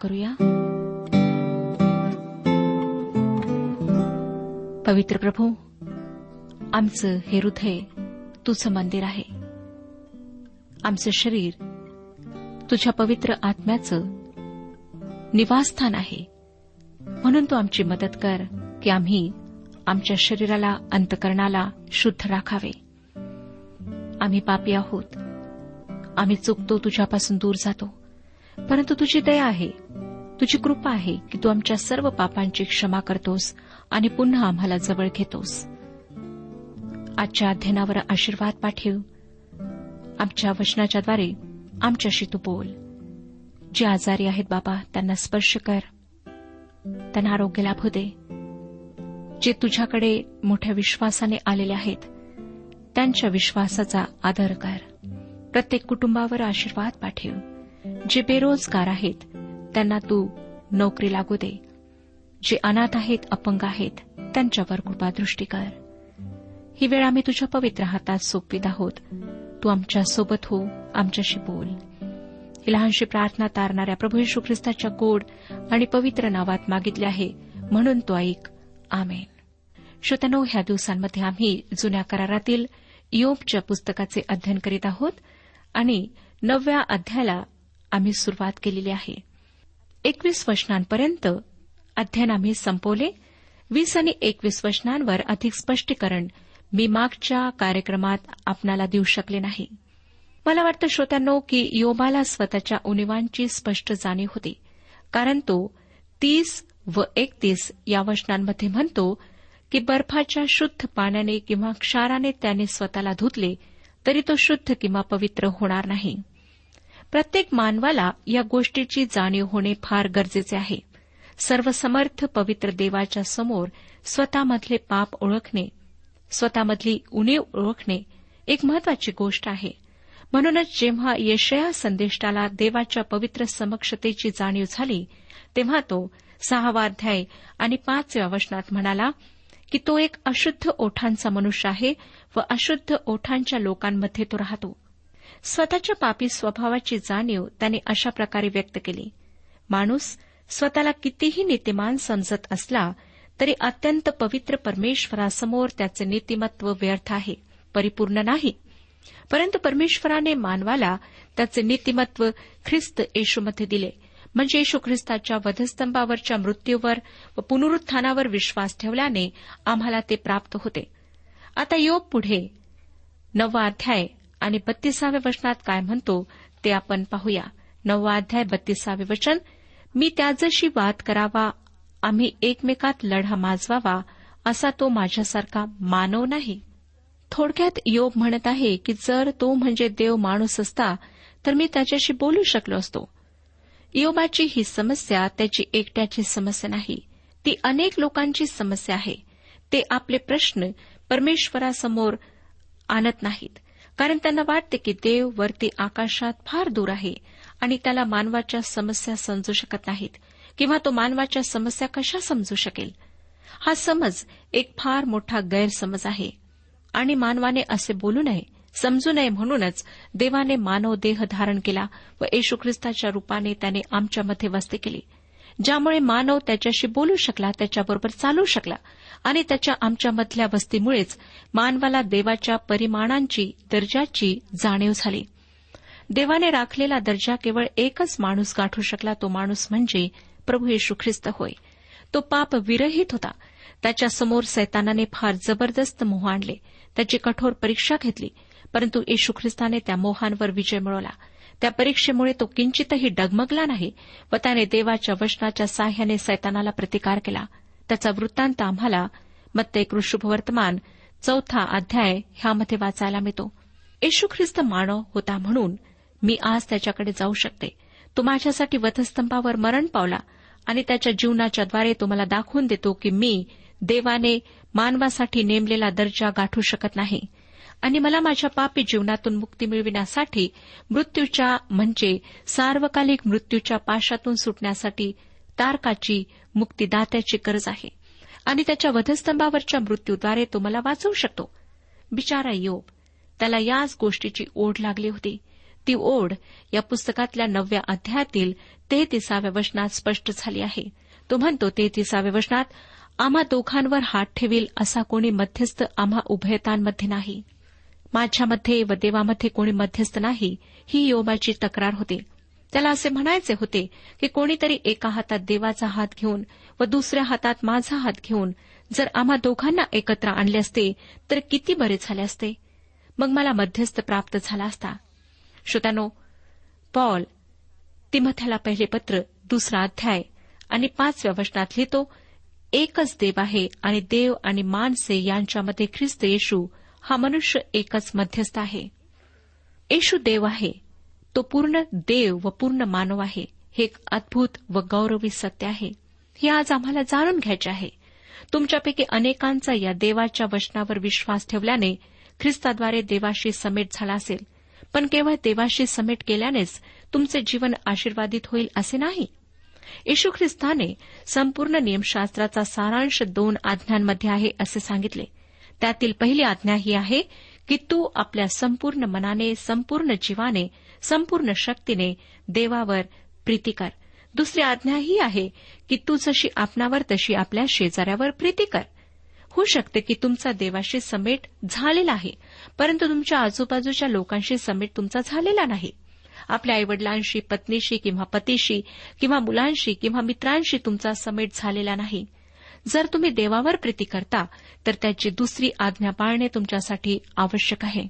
करूया? पवित्र प्रभू आमचं हे हृदय तुझं मंदिर आहे. आमचं शरीर तुझ्या पवित्र आत्म्याचं निवासस्थान आहे. म्हणून तू आमची मदत कर की आम्ही आमच्या शरीराला अंतकरणाला शुद्ध राखावे. आम्ही पापी आहोत. आम्ही चुकतो तुझ्यापासून दूर जातो. परंतु तुझी दया आहे. तुझी कृपा आहे की तू आमच्या सर्व पापांची क्षमा करतोस आणि पुन्हा आम्हाला जवळ घेतोस. आजच्या अध्ययनावर आशीर्वाद पाठव. आमच्या वचनाच्याद्वारे आमच्याशी तू बोल. जे आजारी आहेत बाबा त्यांना स्पर्श कर. त्यांना आरोग्य लाभू दे. जे तुझ्याकडे मोठ्या विश्वासाने आलेले आहेत त्यांच्या विश्वासाचा आदर कर. प्रत्येक कुटुंबावर आशीर्वाद पाठव. जे बेरोजगार आहेत त्यांना तू नोकरी लागू दे. जे अनाथ आहेत अपंग आहेत त्यांच्यावर कृपादृष्टी कर. ही वेळ आम्ही तुझ्या पवित्र हातात सोपवीत आहोत. तू आमच्यासोबत हो आमच्याशी बोल. ही लहानशी प्रार्थना तारणाऱ्या प्रभू येशू ख्रिस्ताच्या गोड आणि पवित्र नावात मागितले आहे म्हणून तो ऐक. आमेन. श्रोत्यानो ह्या दिवसांमध्ये आम्ही जुन्या करारातील योबच्या पुस्तकाचे अध्ययन करीत आहोत आणि नवव्या अध्यायाला आम्ही सुरुवात केलेली आहे. एकवीस वचनांपर्यंत अध्ययन आम्ही संपवले. वीस आणि एकवीस वचनांवर अधिक स्पष्टीकरण मी मागच्या कार्यक्रमात आपणाला देऊ शकले नाही. मला वाटतं श्रोत्यांनो की योबाला स्वतःच्या उणीवांची स्पष्ट जाणीव होती. कारण तो तीस व एकतीस या वचनांमध्ये म्हणतो की बर्फाच्या शुद्ध पाण्याने किंवा क्षाराने त्याने स्वतःला धुतले तरी तो शुद्ध किंवा पवित्र होणार नाही. प्रत्येक मानवाला या गोष्टीची जाणीव होणे फार गरजेचे आहे. सर्वसमर्थ पवित्र देवाच्या समोर स्वतःमधले पाप ओळखणे स्वतःमधली उणीव ओळखणे एक महत्वाची गोष्ट आहे. म्हणूनच जेव्हा यशया संदेष्टाला देवाच्या पवित्र समक्षतेची जाणीव झाली तेव्हा तो सहावा अध्याय आणि पाचव्या वचनात म्हणाला की तो एक अशुद्ध ओठांचा मनुष्य आहे व अशुद्ध ओठांच्या लोकांमध्ये तो राहतो. स्वतःच्या पापी स्वभावाची जाणीव त्याने अशा प्रकारे व्यक्त केली. माणूस स्वतःला कितीही नीतिमान समजत असला तरी अत्यंत पवित्र परमेश्वरासमोर त्याचे नीतिमत्व व्यर्थ आहे परिपूर्ण नाही. परंतु परमेश्वराने मानवाला त्याचे नीतिमत्व ख्रिस्त येशूमध्ये दिले. म्हणजे येशू ख्रिस्ताच्या वधस्तंभावरच्या मृत्यूवर व पुनरुत्थानावर विश्वास ठेवल्याने आम्हाला ते प्राप्त होते. आता योग पुढे नववा अध्याय आणि बत्तीसाव्या वचनात काय म्हणतो ते आपण पाहूया. नववा अध्याय बत्तीसावे वचन. मी त्याजशी वाद करावा आम्ही एकमेकात लढा माजवावा असा तो माझ्यासारखा मानव नाही. थोडक्यात योग म्हणत आहे की जर तो म्हणजे देव माणूस असता तर मी त्याच्याशी बोलू शकलो असतो. योबाची ही समस्या त्याची एकट्याची समस्या नाही. ती अनेक लोकांची समस्या आहे. ते आपले प्रश्न परमेश्वरासमोर आणत नाहीत. कारण त्यांना वाटते की देव वरती आकाशात फार दूर आहे आणि त्याला मानवाच्या समस्या समजू शकत नाहीत किंवा तो मानवाच्या समस्या कशा समजू शकेल? हा समज एक फार मोठा गैरसमज आहे. आणि मानवाने असे बोलू नये समजू नये म्हणूनच देवाने मानव देह धारण केला व येशू ख्रिस्ताच्या रूपाने त्याने आमच्यामध्ये वस्ती केली. ज्यामुळे मानव त्याच्याशी बोलू शकला त्याच्याबरोबर चालू शकला आणि त्याच्या आमच्यामधल्या वस्तीमुळेच मानवाला देवाच्या परिमाणांची दर्जाची जाणीव झाली. देवाने राखलेला दर्जा केवळ एकच माणूस गाठू शकला तो माणूस म्हणजे प्रभू येशू ख्रिस्त होय. तो पाप विरहित होता. त्याच्यासमोर सैतानाने फार जबरदस्त मोह आणले. त्याची कठोर परीक्षा घेतली. परंतु येशू ख्रिस्ताने त्या मोहांवर विजय मिळवला. त्या परीक्षेमुळे तो किंचितही डगमगला नाही व त्याने देवाच्या वचनाच्या साह्याने सैतानाला प्रतिकार केला. त्याचा वृत्तांत आम्हाला मत्ते कृषुभवर्तमान चौथा अध्याय ह्यामध्ये वाचायला मिळतो. येशू ख्रिस्त मानव होता म्हणून मी आज त्याच्याकडे जाऊ शकते. तो माझ्यासाठी वधस्तंभावर मरण पावला आणि त्याच्या जीवनाच्याद्वारे तो मला दाखवून देतो की मी देवाने मानवासाठी नेमलेला दर्जा गाठू शकत नाही. आणि मला माझ्या पापी जीवनातून मुक्ती मिळविण्यासाठी मृत्यूच्या म्हणजे सार्वकालिक मृत्यूच्या पाशातून सुटण्यासाठी तारकाची मुक्तीदात्याची गरज आहे. आणि त्याच्या वधस्तंभावरच्या मृत्यूद्वारे तो मला वाचवू शकतो. बिचारा योग त्याला याच गोष्टीची ओढ लागली होती. ती ओढ या पुस्तकातल्या नवव्या अध्यायातील तेहतीसाव्या वचनात स्पष्ट झाली आहे. तो म्हणतो तेहतीसाव्या वचनात आम्हा दोघांवर हात ठेवील असा कोणी मध्यस्थ आम्हा उभयतांमध्ये नाही. माझ्यामध्ये व देवामध्ये कोणी मध्यस्थ नाही ही योबाची तक्रार होती. त्याला असे म्हणायचे होते की कोणीतरी एका हातात देवाचा हात घेऊन व दुसऱ्या हातात माझा हात घेऊन जर आम्हा दोघांना एकत्र आणले असते तर किती बरे झाले असते? मग मला मध्यस्थ प्राप्त झाला असता. श्रोत्यानो पॉल तिमथ्याला पहिले पत्र दुसरा अध्याय आणि पाचव्या वचनात लिहितो एकच देव आहे आणि देव आणि माणसे यांच्यामध्ये ख्रिस्त येशू हा मनुष्य एकच मध्यस्थ आहे. येशू देव आहे. तो पूर्ण देव व पूर्ण मानव आहे. हे एक अद्भुत व गौरवी सत्य आहे. हे आज आम्हाला जाणून घ्यायचे आहे. तुमच्यापैकी अनेकांचा या देवाच्या वचनावर विश्वास ठेवल्याने ख्रिस्ताद्वारे देवाशी समेट झाला असेल. पण केवळ देवाशी समेट केल्यानेच तुमचे जीवन आशीर्वादित होईल असे नाही? येशू ख्रिस्ताने संपूर्ण नियमशास्त्राचा सारांश दोन आज्ञांमध्ये आहे असे सांगितले. त्यातील पहिली आज्ञा ही आहे की तू आपल्या संपूर्ण मनाने संपूर्ण जीवाने संपूर्ण शक्तीने देवावर प्रीती कर. दुसरी आज्ञा ही आहे की तू जशी आपणावर तशी आपल्या शेजाऱ्यावर प्रीती कर. होऊ शकते की तुमचा देवाशी समेट झालेला आहे परंतु तुमच्या आजूबाजूच्या लोकांशी समेट तुमचा झालेला नाही. आपल्या आईवडिलांशी पत्नीशी किंवा पतीशी किंवा मुलांशी किंवा मित्रांशी तुमचा समेट झालेला नाही. जर तुम्ही देवावर प्रीती करता तर त्याची दुसरी आज्ञा पाळणे तुमच्यासाठी आवश्यक आहे.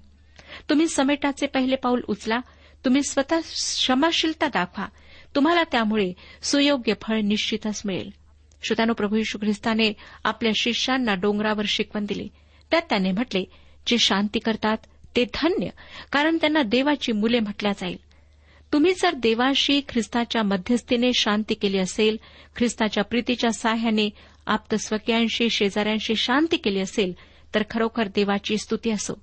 तुम्ही समेटाचे पहिले पाऊल उचला तुम्ही स्वतः क्षमाशीलता दाखवा तुम्हाला त्यामुळे सुयोग्य फळ निश्चितच मिळेल. श्रोत्यानो प्रभू यशू ख्रिस्ताने आपल्या शिष्यांना डोंगरावर शिकवण दिली. त्यात त्याने म्हटले जे शांती करतात ते धन्य कारण त्यांना देवाची मुले म्हटल्या जाईल. तुम्ही जर देवाशी ख्रिस्ताच्या मध्यस्थीने शांती केली असेल ख्रिस्ताच्या प्रीतीच्या साह्याने आप्तस्वकीयांशी शेजाऱ्यांशी शांती केली असेल तर खरोखर देवाची स्तुती असो.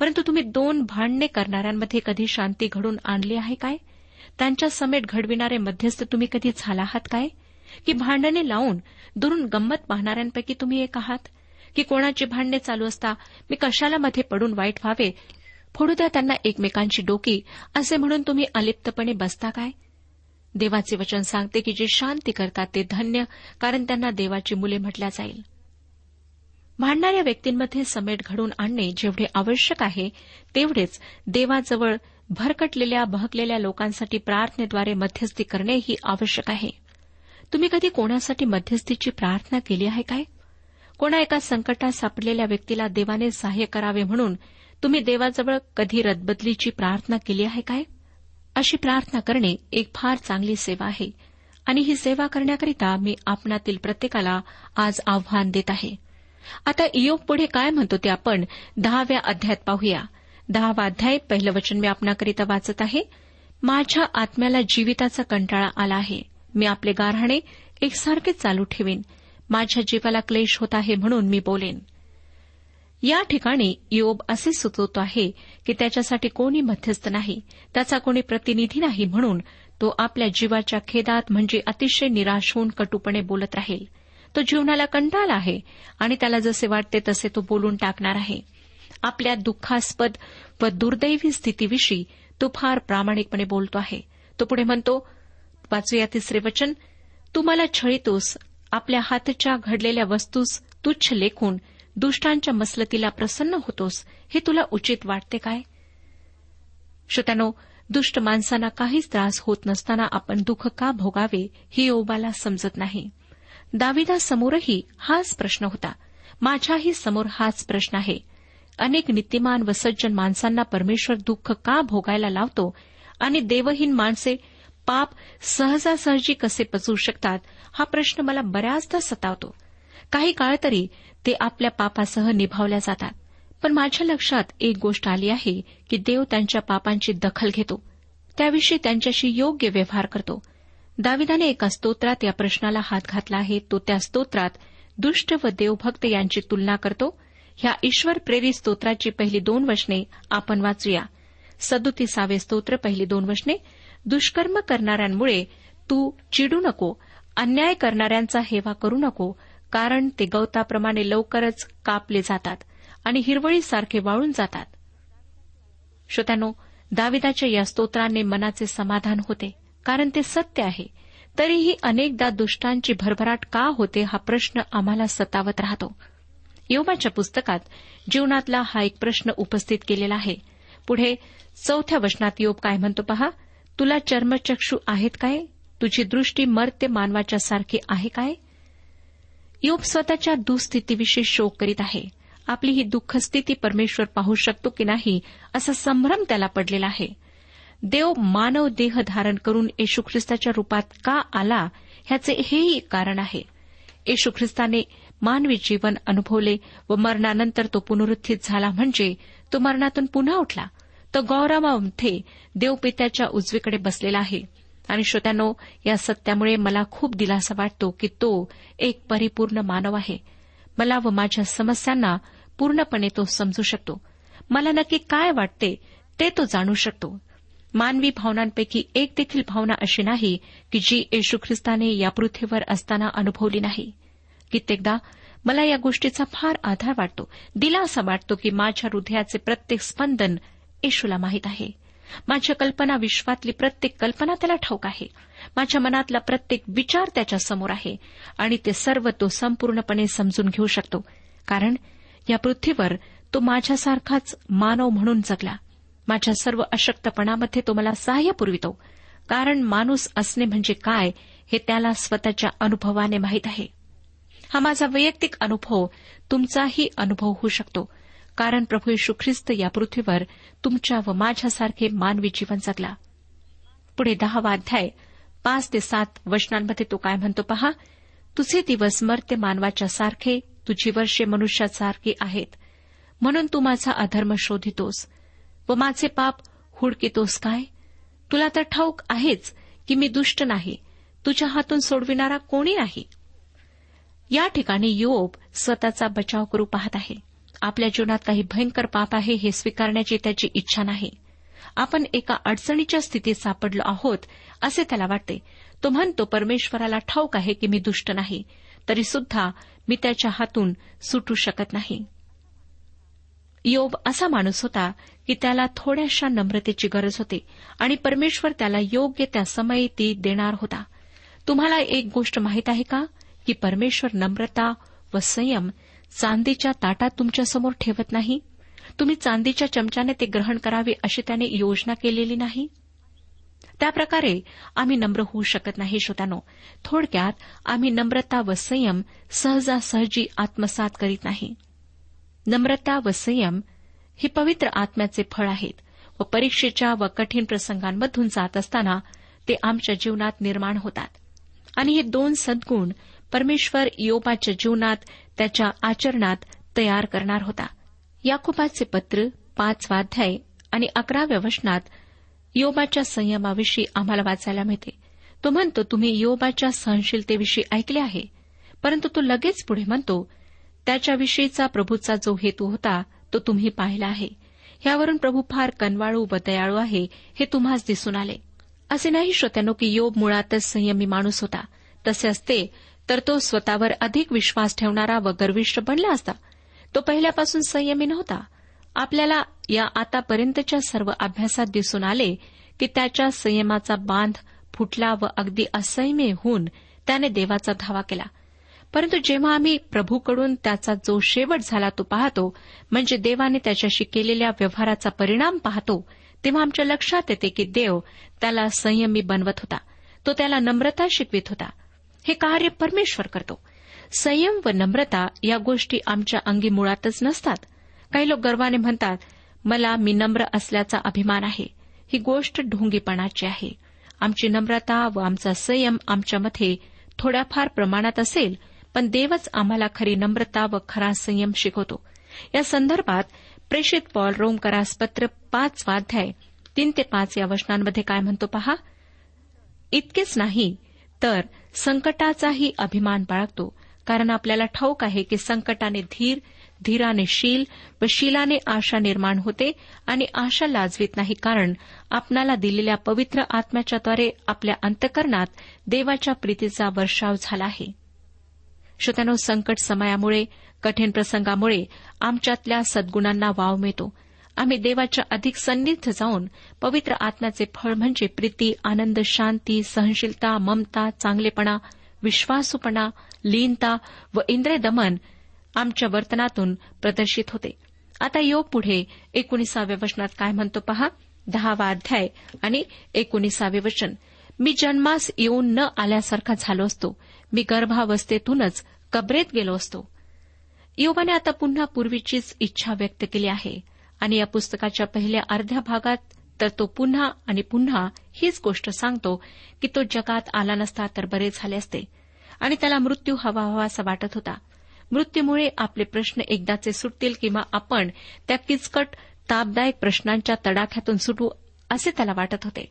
परंतु तुम्ही दोन भांडणे करणाऱ्यांमध्ये कधी शांती घडून आणली आहे काय? त्यांच्या समेट घडविणारे मध्यस्थ तुम्ही कधी झाला आहात काय? की भांडणे लावून दुरून गंमत पाहणाऱ्यांपैकी तुम्ही एक आहात? की कोणाची भांडणे चालू असता मी कशाला मध्ये पडून वाईट व्हावे? फोडू द्या त्यांना एकमेकांची डोकी असे म्हणून तुम्ही अलिप्तपणे बसता काय? देवाचे वचन सांगते की जे शांती करतात ते धन्य कारण त्यांना देवाची मुले म्हटल्या जाईल. भांडणाऱ्या व्यक्तींमध्ये समेट घडून आणणे जेवढे आवश्यक आहे तेवढेच देवाजवळ भरकटलेल्या बहकलेल्या लोकांसाठी प्रार्थनेद्वारे मध्यस्थी करणे ही आवश्यक आहे. तुम्ही कधी कोणासाठी मध्यस्थीची प्रार्थना केली आहे काय? कोणा एका संकटात सापडलेल्या व्यक्तीला देवाने सहाय्य करावे म्हणून तुम्ही देवाजवळ कधी रदबदलीची प्रार्थना केली आहे काय? अशी प्रार्थना करणे एक फार चांगली सेवा आहे. आणि ही सेवा करण्याकरिता मी आपणातील प्रत्येकाला आज आव्हान देत आहे. आता इयोग पुढे काय म्हणतो ते आपण दहाव्या अध्यायात पाहूया. दहावा अध्याय पहिलं वचन मी आपणाकरिता वाचत आहे. माझ्या आत्म्याला जीविताचा कंटाळा आला आहे. मी आपले गारहाणे एकसारखे चालू ठेवीन. माझ्या जीवाला क्लेश होत आहे म्हणून मी बोलेन. या ठिकाणी योब असे सुचवतो आहे की त्याच्यासाठी कोणी मध्यस्थ नाही. त्याचा कोणी प्रतिनिधी नाही म्हणून तो आपल्या जीवाच्या खेदात म्हणजे अतिशय निराश होऊन कटुपणे बोलत राहील. तो जीवनाला कंटाळला आहे आणि त्याला जसे वाटते तसे तो बोलून टाकणार आहे. आपल्या दुःखास्पद व दुर्दैवी स्थितीविषयी तो फार प्रामाणिकपणे बोलतो आहे. तो पुढे म्हणतो वाचूया तिसरे वचन. तू मला छळीतोस. आपल्या हातच्या घडलेल्या वस्तूस तुच्छ लेखून दुष्टांच्या मसलतीला प्रसन्न होतोस हे तुला उचित वाटते काय? श्रोत्यानो दुष्ट माणसांना काहीच त्रास होत नसताना आपण दुःख का भोगावे ही ओबाला समजत नाही. दाविदासमोरही हाच प्रश्न होता. माझ्याही समोर हाच प्रश्न आहे. अनेक नीतिमान व सज्जन माणसांना परमेश्वर दुःख का भोगायला लावतो? आणि देवहीन माणसे पाप सहजासहजी कसे पचवू शकतात? हा प्रश्न मला बऱ्याचदा सतावतो. काही काळ तरी ते आपल्या पापासह निभावल्या जातात. पण माझ्या लक्षात एक गोष्ट आली आहे की देव त्यांच्या पापांची दखल घेतो. त्याविषयी त्यांच्याशी योग्य व्यवहार करतो. दाविदाने एका स्तोत्रात या प्रश्नाला हात घातला आहे. तो त्या स्तोत्रात दुष्ट व देवभक्त यांची तुलना करतो. ह्या ईश्वर प्रेरित स्तोत्राची पहिली दोन वचने आपण वाचूया. सदुतीसावे स्तोत्र पहिली दोन वचने दुष्कर्म करणाऱ्यांमुळे तू चिडू नको अन्याय करणाऱ्यांचा हेवा करू नको कारण ते गवताप्रमाणे लवकरच कापले जातात आणि हिरवळीसारखे वाळून जातात. श्रोत्यानो दाविदाच्या या स्तोत्राने मनाचे समाधान होते कारण ते सत्य आहे. तरीही अनेकदा दुष्टांची भरभराट का होते हा प्रश्न आम्हाला सतावत राहतो. योबाच्या पुस्तकात जीवनातला हा एक प्रश्न उपस्थित केलेला आहे. पुढे चौथ्या वचनात योब काय म्हणतो पहा? तुला चर्मचक्षू आहेत काय? तुझी दृष्टी मर्त्य मानवाच्या सारखी आहे काय? योब स्वतःच्या दुःस्थितीविषयी शोक करीत आहे. आपली ही दुःखस्थिती परमेश्वर पाहू शकतो की नाही असा संभ्रम त्याला पडलेला आहे. देव मानव देह धारण करून येशू ख्रिस्ताच्या रूपात का आला ह्याचे हेही कारण आहे. येशू ख्रिस्ताने मानवी जीवन अनुभवले व मरणानंतर तो पुनरुत्थित झाला म्हणजे तो मरणातून पुन्हा उठला. तो गौरवामध्ये देवपित्याच्या उजवीकडे बसलेला आहे. आणि श्रोत्यानो या सत्यामुळे मला खूप दिलासा वाटतो की तो एक परिपूर्ण मानव आहे. मला व माझ्या समस्यांना पूर्णपणे तो समजू शकतो. मला नक्की काय वाटते ते तो जाणू शकतो. मानवी भावनांपैकी एक देखील भावना अशी नाही की जी येशू ख्रिस्ताने या पृथ्वीवर असताना अनुभवली नाही. कित्येकदा मला या गोष्टीचा फार आधार वाटतो दिलासा वाटतो की माझ्या हृदयाचे प्रत्येक स्पंदन येशूला माहीत आहे. माझ्या कल्पना विश्वातली प्रत्येक कल्पना त्याला ठाऊक आहे. माझ्या मनातला प्रत्येक विचार त्याच्यासमोर आहे. आणि ते सर्व तो संपूर्णपणे समजून घेऊ शकतो. कारण या पृथ्वीवर तो माझ्यासारखाच मानव म्हणून जगला. माझ्या सर्व अशक्तपणामध्ये तो मला सहाय्य पुरवितो. कारण माणूस असणे म्हणजे काय हे त्याला स्वतःच्या अनुभवाने माहीत आहे. हा माझा वैयक्तिक अनुभव तुमचाही अनुभव होऊ शकतो. कारण प्रभू येशू ख्रिस्त या पृथ्वीवर तुमच्या व माझ्यासारखे मानवी जीवन जगला. पुढे दहावा अध्याय पाच ते सात वचनांमध्ये तो काय म्हणतो पहा तुझे दिवस मर्त्य मानवाच्या सारखे तुझी वर्षे मनुष्यासारखी आहेत. म्हणून तू माझा अधर्म शोधितोस. व माझे पाप हुडकितोस काय? तुला तर ठाऊक आहेच की मी दुष्ट नाही. तुझ्या हातून सोडविणारा कोणी नाही? या ठिकाणी योब स्वतःचा बचाव करू पाहत आहे. आपल्या जीवनात काही भयंकर पाप आहे हे स्वीकारण्याची त्याची इच्छा नाही. आपण एका अडचणीच्या स्थितीत सापडलो आहोत असे त्याला वाटते. तो म्हणतो परमेश्वराला ठाऊक आहे की मी दुष्ट नाही तरी सुद्धा मी त्याच्या हातून सुटू शकत नाही. योब असा माणूस होता की त्याला थोड्याशा नम्रतेची गरज होती आणि परमेश्वर त्याला योग्य त्या समयी ती देणार होता. तुम्हाला एक गोष्ट माहीत आहे का? की परमेश्वर नम्रता व संयम चांदीच्या ताटात तुमच्यासमोर ठेवत नाही? तुम्ही चांदीच्या चमच्याने ते ग्रहण करावे अशी त्याने योजना केलेली नाही? त्याप्रकारे आम्ही नम्र होऊ शकत नाही श्रोत्यानो. थोडक्यात आम्ही नम्रता व संयम सहजासहजी आत्मसात करीत नाही. नम्रता व संयम ही पवित्र आत्म्याचे फळ आहेत व परीक्षेच्या व कठीण प्रसंगांमधून जात असताना ते आमच्या जीवनात निर्माण होतात. आणि हे दोन सद्गुण परमेश्वर योबाच्या जीवनात त्याच्या आचरणात तयार करणार होता. याकोबाचे पत्र पाचवा अध्याय आणि अकराव्या वचनात योबाच्या संयमाविषयी आम्हाला वाचायला मिळते. तो म्हणतो तुम्ही योबाच्या सहनशीलतेविषयी ऐकले आहे परंतु तो लगेच पुढे म्हणतो त्याच्याविषयीचा प्रभूचा जो हेतू होता तो तुम्ही पाहिला आहे. यावरून प्रभू फार कनवाळू व दयाळू आहे हे तुम्हाच दिसून आले. असे नाही श्रोत्यानो की योब मुळातच संयमी माणूस होता. तसे असते तर तो स्वतःवर अधिक विश्वास ठेवणारा व गर्विष्ठ बनला असता. तो पहिल्यापासून संयमी नव्हता. आपल्याला या आतापर्यंतच्या सर्व अभ्यासात दिसून आले की त्याच्या संयमाचा बांध फुटला व अगदी असंयमी होऊन त्याने देवाचा धावा केला. परंतु जेव्हा आम्ही प्रभूकडून त्याचा जो शेवट झाला तो पाहतो म्हणजे देवाने त्याच्याशी केलेल्या व्यवहाराचा परिणाम पाहतो तेव्हा आमच्या लक्षात येते की देव त्याला संयमी बनवत होता. तो त्याला नम्रता शिकवित होता. हे कार्य परमेश्वर करतो. संयम व नम्रता या गोष्टी आमच्या अंगी मुळातच नसतात. काही लोक गर्वाने म्हणतात मला मी नम्र असल्याचा अभिमान आहे. ही गोष्ट ढोंगीपणाची आहे. आमची नम्रता व आमचा संयम आमच्यामध्ये थोड्याफार प्रमाणात असेल पण देवच आम्हाला खरी नम्रता व खरा संयम शिकवतो. या संदर्भात प्रेषित पॉल रोमकरास पत्र पाच वाध्याय तीन ते पाच या वचनांमध्ये काय म्हणतो पहा? इतकेच नाही तर संकटाचाही अभिमान बाळगतो कारण आपल्याला ठाऊक आहे की संकटाने धीर धीराने शील व शीलाने आशा निर्माण होते आणि आशा लाजवीत नाही कारण आपणाला दिलेल्या पवित्र आत्म्याच्याद्वारे आपल्या अंतकरणात देवाच्या प्रीतीचा वर्षाव झाला आहे. श्रोत्यानो संकट समयामुळे कठीण प्रसंगामुळे आमच्यातल्या सद्गुणांना वाव मिळतो. आम्ही देवाच्या अधिक सन्निध जाऊन पवित्र आत्म्याचे फळ म्हणजे प्रीती आनंद शांती सहनशीलता ममता चांगलेपणा विश्वासूपणा लीनता व इंद्रिय दमन आमच्या वर्तनातून प्रदर्शित होते. आता योग पुढे एकोणीसाव्या वचनात काय म्हणतो पहा? दहावा अध्याय आणि एकोणीसावे वचन. मी जन्मास येऊन न आल्यासारखा झालो असतो. मी गर्भावस्थेतूनच कबरेत गेलो असतो. योबाने आता पुन्हा पूर्वीचीच इच्छा व्यक्त केली आहे. आणि या पुस्तकाच्या पहिल्या अर्ध्या भागात तर तो पुन्हा आणि पुन्हा हीच गोष्ट सांगतो की तो जगात आला नसता तर बरे झाले असते. आणि त्याला मृत्यू हवा हवासा वाटत होता. मृत्यूमुळे आपले प्रश्न एकदाचे सुटतील किंवा आपण त्या किचकट तापदायक प्रश्नांच्या तडाख्यातून सुटू असे त्याला वाटत होते.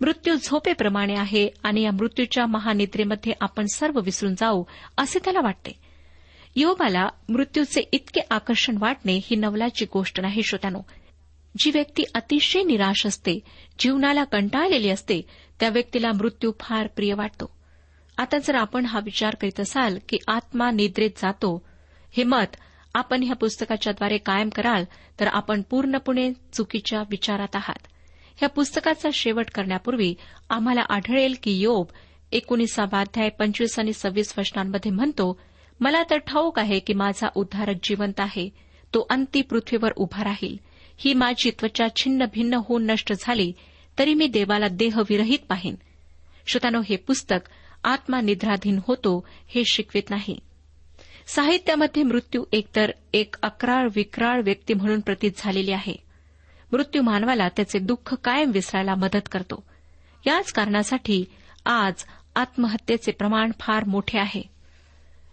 मृत्यू झोपेप्रमाणे आहे आणि या मृत्यूच्या महानिद्रेमध्ये आपण सर्व विसरून जाऊ असे त्याला वाटते. योबाला मृत्यूचे इतके आकर्षण वाटणे ही नवलाची गोष्ट नाही श्रोत्यानो. जी व्यक्ती अतिशय निराश असते जीवनाला कंटाळलेली असते त्या व्यक्तीला मृत्यू फार प्रिय वाटतो. आता जर आपण हा विचार करीत असाल की आत्मा निद्रेत जातो हे मत आपण ह्या पुस्तकाच्याद्वारे कायम कराल तर आपण पूर्णपणे चुकीच्या विचारात आहात. ह्या पुस्तकाचा शेवट करण्यापूर्वी आम्हाला आढळेल की योब एकोणीसावाध्याय पंचवीस आणि सव्वीस वर्षांमध्ये म्हणतो मला तर ठाऊक आहे की माझा उद्धारक जिवंत आहे. तो अंती पृथ्वीवर उभा राहील. ही माझी त्वचा छिन्न भिन्न होऊन नष्ट झाली तरी मी देवाला देहविरहित पाहीन. श्रोतानो हे पुस्तक आत्मा निद्राधीन होतो हे शिकवित नाही. साहित्यामध्ये मृत्यू एकतर एक अक्राळ विक्राळ व्यक्ती म्हणून प्रतीत झालेली आहे. मृत्यू मानवाला त्याचे दुःख कायम विसरायला मदत करतो. याच कारणासाठी आज आत्महत्येचे प्रमाण फार मोठे आहे.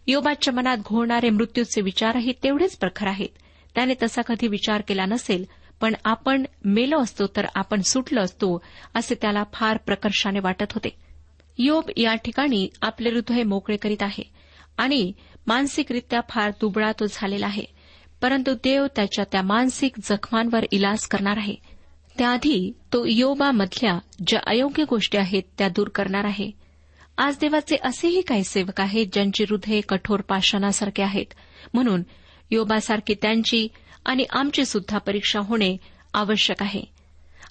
योबाच्या मनात घोळणारे मृत्यूचे विचारही तेवढेच प्रखर आहेत. त्याने तसा कधी विचार केला नसेल पण आपण मेलो असतो तर आपण सुटलो असतो असे त्याला फार प्रकर्षाने वाटत होते. योब या ठिकाणी आपले हृदय मोकळे करीत आहे आणि मानसिकरित्या फार दुबळा तो झालेला आहे परंतु देव त्याच्या त्या मानसिक जखमांवर इलाज करणार आहे. त्याआधी तो योबामधल्या ज्या अयोग्य गोष्टी आहेत त्या दूर करणार आहे. आज देवाचे असेही काही सेवक आहेत ज्यांची हृदये कठोर पाषाणासारखे आहेत. म्हणून योबासारखी त्यांची आणि आमची सुद्धा परीक्षा होणे आवश्यक आहे.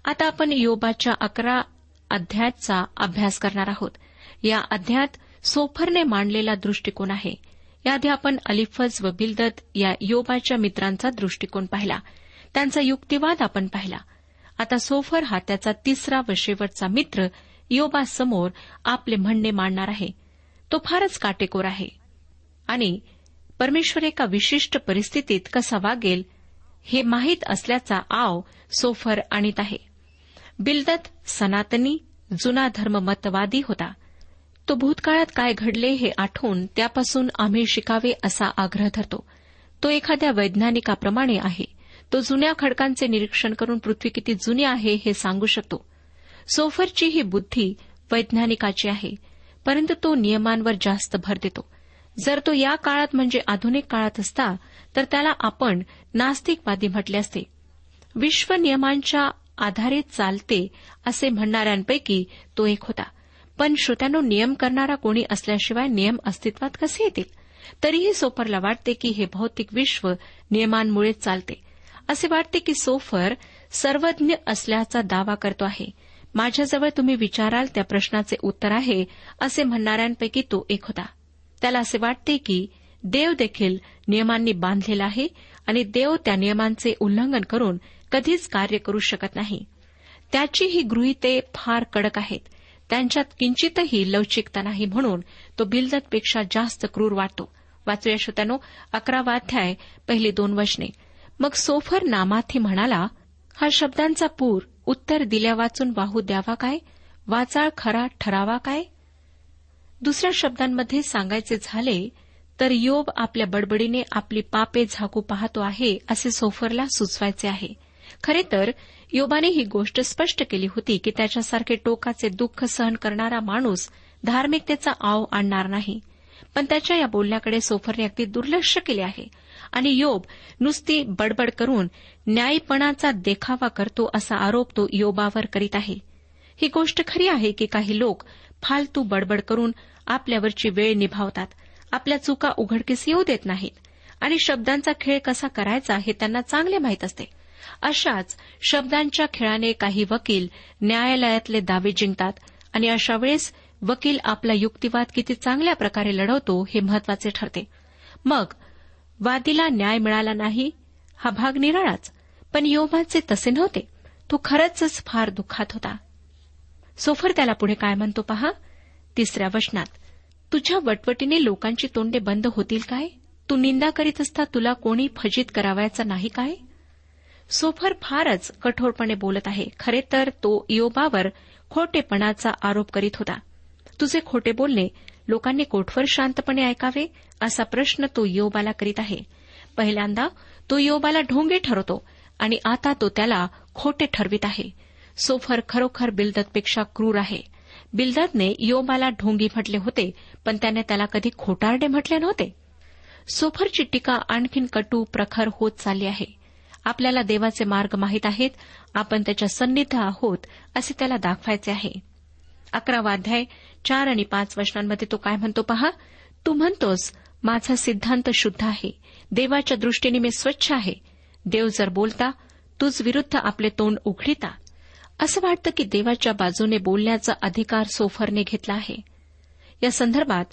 आता आपण योबाच्या अकरा अध्यायाचा अभ्यास करणार आहोत. या अध्यायात सोफरने मांडलेला दृष्टिकोन आहे. याआधी आपण अलिफज व बिलदत या योबाच्या मित्रांचा दृष्टिकोन पाहिला. त्यांचा युक्तिवाद आपण पाहिला. आता सोफर हा त्याचा तिसरा व शेवटचा मित्र योबासमोर आपले म्हणणे मांडणार आहे. तो फारच काटेकोर आहे. आणि परमेश्वर एका विशिष्ट परिस्थितीत कसा वागेल हे माहीत असल्याचा आव सोफर आणीत आहे. बिलदत सनातनी जुना धर्ममतवादी होता. तो भूतकाळात काय घडले हे आठवून त्यापासून आम्ही शिकावे असा आग्रह धरतो. तो एखाद्या वैज्ञानिकाप्रमाणे आहे. तो जुन्या खडकांचे निरीक्षण करून पृथ्वी किती जुनी आहे हे सांगू शकतो. सोफरची ही बुद्धी वैज्ञानिकाची आहे परंतु तो नियमांवर जास्त भर देतो. जर तो या काळात म्हणजे आधुनिक काळात असता तर त्याला आपण नास्तिकवादी म्हटले असते. विश्व नियमांच्या आधारे चालते असे म्हणणाऱ्यांपैकी तो एक होता. पण श्रोत्यानो नियम करणारा कोणी असल्याशिवाय नियम अस्तित्वात कसे येतील? तरीही सोफरला वाटते की हे भौतिक विश्व नियमांमुळे चालते. असे वाटते की सोफर सर्वज्ञ असल्याचा दावा करतो आहे. माझ्याजवळ तुम्ही विचाराल त्या प्रश्नाचे उत्तर आहे असे म्हणणाऱ्यांपैकी तो एक होता. त्याला असे वाटते की देव देखील नियमांनी बांधलेला आहे आणि देव त्या नियमांचे उल्लंघन करून कधीच कार्य करू शकत नाही. त्याची ही गृहिते फार कडक आहेत. त्यांच्यात किंचितही लवचिकता नाही म्हणून तो बिलदतपेक्षा जास्त क्रूर वाटतो. वाचूया श्रोत्यानो अकरावा अध्याय पहिली दोन वचने. मग सोफर नामाथी म्हणाला हा शब्दांचा पूर उत्तर दिल्या वाचून वाहू द्यावा काय? वाचाळ खरा ठरावा काय? दुसऱ्या शब्दांमध्ये सांगायचे झाले तर योब आपल्या बडबडीने आपली पापे झाकू पाहतो आहे असे सोफरला सुचवायचे आहे. खरे तर योबाने ही गोष्ट स्पष्ट केली होती की त्याच्यासारखे टोकाचे दुःख सहन करणारा माणूस धार्मिकतेचा आव आणणार नाही. पण त्याच्या या बोलण्याकडे सोफरने अगदी दुर्लक्ष केले आहे. आणि योब नुसती बडबड करून न्यायपणाचा देखावा करतो असा आरोप तो योबावर करीत आहे. ही गोष्ट खरी आहे की काही लोक फालतू बडबड करून आपल्यावरची वेळ निभावतात. आपल्या चुका उघडकीस येऊ देत नाहीत. आणि शब्दांचा खेळ कसा करायचा हे त्यांना चांगले माहीत असते. अशाच शब्दांच्या खेळाने काही वकील न्यायालयातले दावे जिंकतात आणि अशा वेळेस वकील आपला युक्तिवाद किती चांगल्या प्रकारे लढवतो हे महत्त्वाचे ठरते. मग वादीला न्याय मिळाला नाही हा भाग निराळाच. पण योबाचे तसे नव्हते. तो खरंच फार दुःखात होता. सोफर त्याला पुढे काय म्हणतो पहा? तिसऱ्या वचनात तुझ्या वटवटीने लोकांची तोंडे बंद होतील काय? तू निंदा करीत असता तुला कोणी फजित करावायचा नाही काय? सोफर फारच कठोरपणे बोलत आहे. खरे तर तो योबावर खोटेपणाचा आरोप करीत होता. तुझे खोटे बोलणे लोकांनी कोठवर शांतपणे ऐकावे असा प्रश्न तो योबाला करीत आहे. पहिल्यांदा तो योबाला ढोंगे ठरवतो आणि आता तो त्याला खोटे ठरवित आहे. सोफर खरोखर बिलदतपेक्षा क्रूर आहे. बिलदतने योबाला ढोंगी म्हटले होते पण त्याने त्याला कधी खोटारडे म्हटले नव्हते. सोफरची टीका आणखीन कटू प्रखर होत चालली आहे. आपल्याला देवाचे मार्ग माहीत आहेत आपण त्याच्या सन्निध आहोत असे त्याला दाखवायचे आहे. अकरावा अध्याय चार आणि पाच वचनांमध्ये तो काय म्हणतो पहा? तू म्हणतोस माझा सिद्धांत शुद्ध आहे. देवाच्या दृष्टीने मी स्वच्छ आहे. देव जर बोलता तूच विरुद्ध आपले तोंड उघडिता. असं वाटतं की देवाच्या बाजूने बोलण्याचा अधिकार सोफरने घेतला आहे. या संदर्भात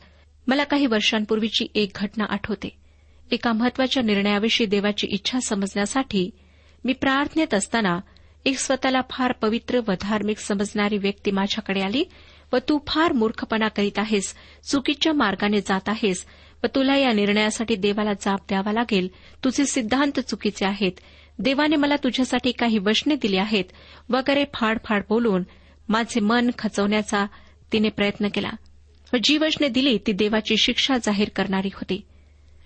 मला काही वर्षांपूर्वीची एक घटना आठवते. एका महत्त्वाच्या निर्णयाविषयी देवाची इच्छा समजण्यासाठी मी प्रार्थनेत असताना एक स्वतःला फार पवित्र व धार्मिक समजणारी व्यक्ती माझ्याकडे आली व तू फार मूर्खपणा करीत आहेस चुकीच्या मार्गाने जात आहेस व तुला या निर्णयासाठी देवाला जाब द्यावा लागेल. तुझे सिद्धांत चुकीचे आहेत. देवाने मला तुझ्यासाठी काही वचने दिली आहेत वगैरे फाडफाड बोलून माझे मन खचवण्याचा तिने प्रयत्न केला. व जी वचने दिली ती देवाची शिक्षा जाहीर करणारी होती.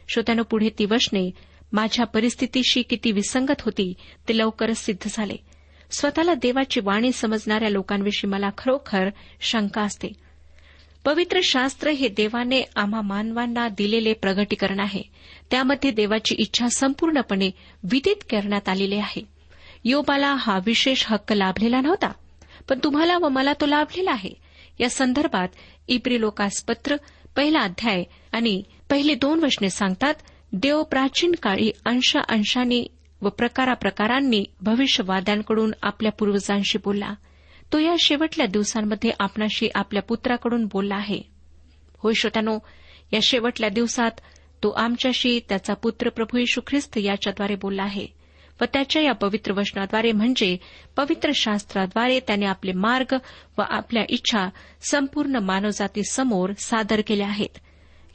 श्रोत्यानं पुढे ती वचने माझ्या परिस्थितीशी किती विसंगत होती ते लवकरच सिद्ध झाले. स्वतःला देवाची वाणी समजणाऱ्या लोकांविषयी मला खरोखर शंका असते. पवित्र शास्त्र हे देवाने आम्हा मानवांना दिलेले प्रगटीकरण आहे. त्यामध्ये देवाची इच्छा संपूर्णपणे विदित करण्यात आलेली आहे. योबाला हा विशेष हक्क लाभलेला नव्हता पण तुम्हाला व मला तो लाभलेला आहे. या संदर्भात इब्री पत्र पहिला अध्याय आणि पहिली दोन वचने सांगतात देव प्राचीन काळी अंशा अंशांनी व प्रकाराप्रकारांनी भविष्यवाद्यांकडून आपल्या पूर्वजांशी बोलला तो या शेवटल्या दिवसांमध्ये आपणाशी आपल्या पुत्राकडून बोलला आहे. होय श्रोत्यानो या शेवटल्या दिवसात तो आमच्याशी त्याचा पुत्र प्रभू यशू ख्रिस्त याच्याद्वारे बोलला आहे व त्याच्या या पवित्र वचनाद्वारे म्हणजे पवित्र शास्त्राद्वारे त्याने आपले मार्ग व आपल्या इच्छा संपूर्ण मानवजातीसमोर सादर केल्या आहेत.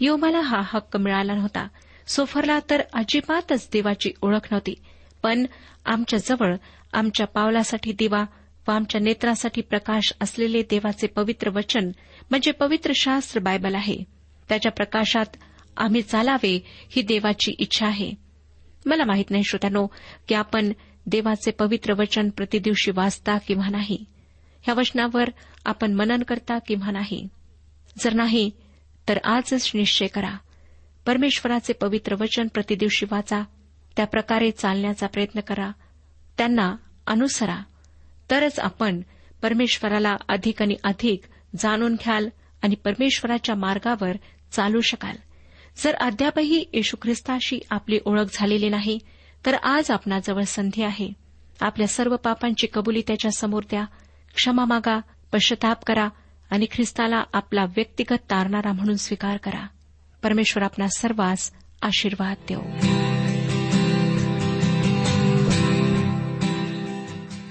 योमाला हा हक्क मिळाला नव्हता. सोफरला तर अजिबातच देवाची ओळख नव्हती. पण आमच्याजवळ आमच्या पावलासाठी दिवा व आमच्या नेत्रासाठी प्रकाश असलेले देवाचे पवित्र वचन म्हणजे पवित्र शास्त्र बायबल आहे. त्याच्या प्रकाशात आम्ही चालावे ही देवाची इच्छा आहे. मला माहीत नाही श्रोत्यानो की आपण देवाचे पवित्र वचन प्रतिदिवशी वाचता किंवा नाही. ह्या वचनावर आपण मनन करता किंवा नाही. जर नाही तर आजच निश्चय करा. परमेश्वराचे पवित्र वचन प्रतिदिवशी वाचा. त्या प्रकारे चालण्याचा प्रयत्न करा. त्यांना अनुसरा. तरच आपण परमेश्वराला अधिक आणि अधिक जाणून घ्याल आणि परमेश्वराच्या मार्गावर चालू शकाल. जर अद्यापही येशू ख्रिस्ताशी आपली ओळख झालेली नाही तर आज आपणाजवळ संधी आहे. आपल्या सर्व पापांची कबुली त्याच्यासमोर द्या. क्षमा मागा पश्चाताप करा आणि ख्रिस्ताला आपला व्यक्तिगत तारणारा म्हणून स्वीकार करा. परमेश्वर आपणा सर्वांस आशीर्वाद देऊ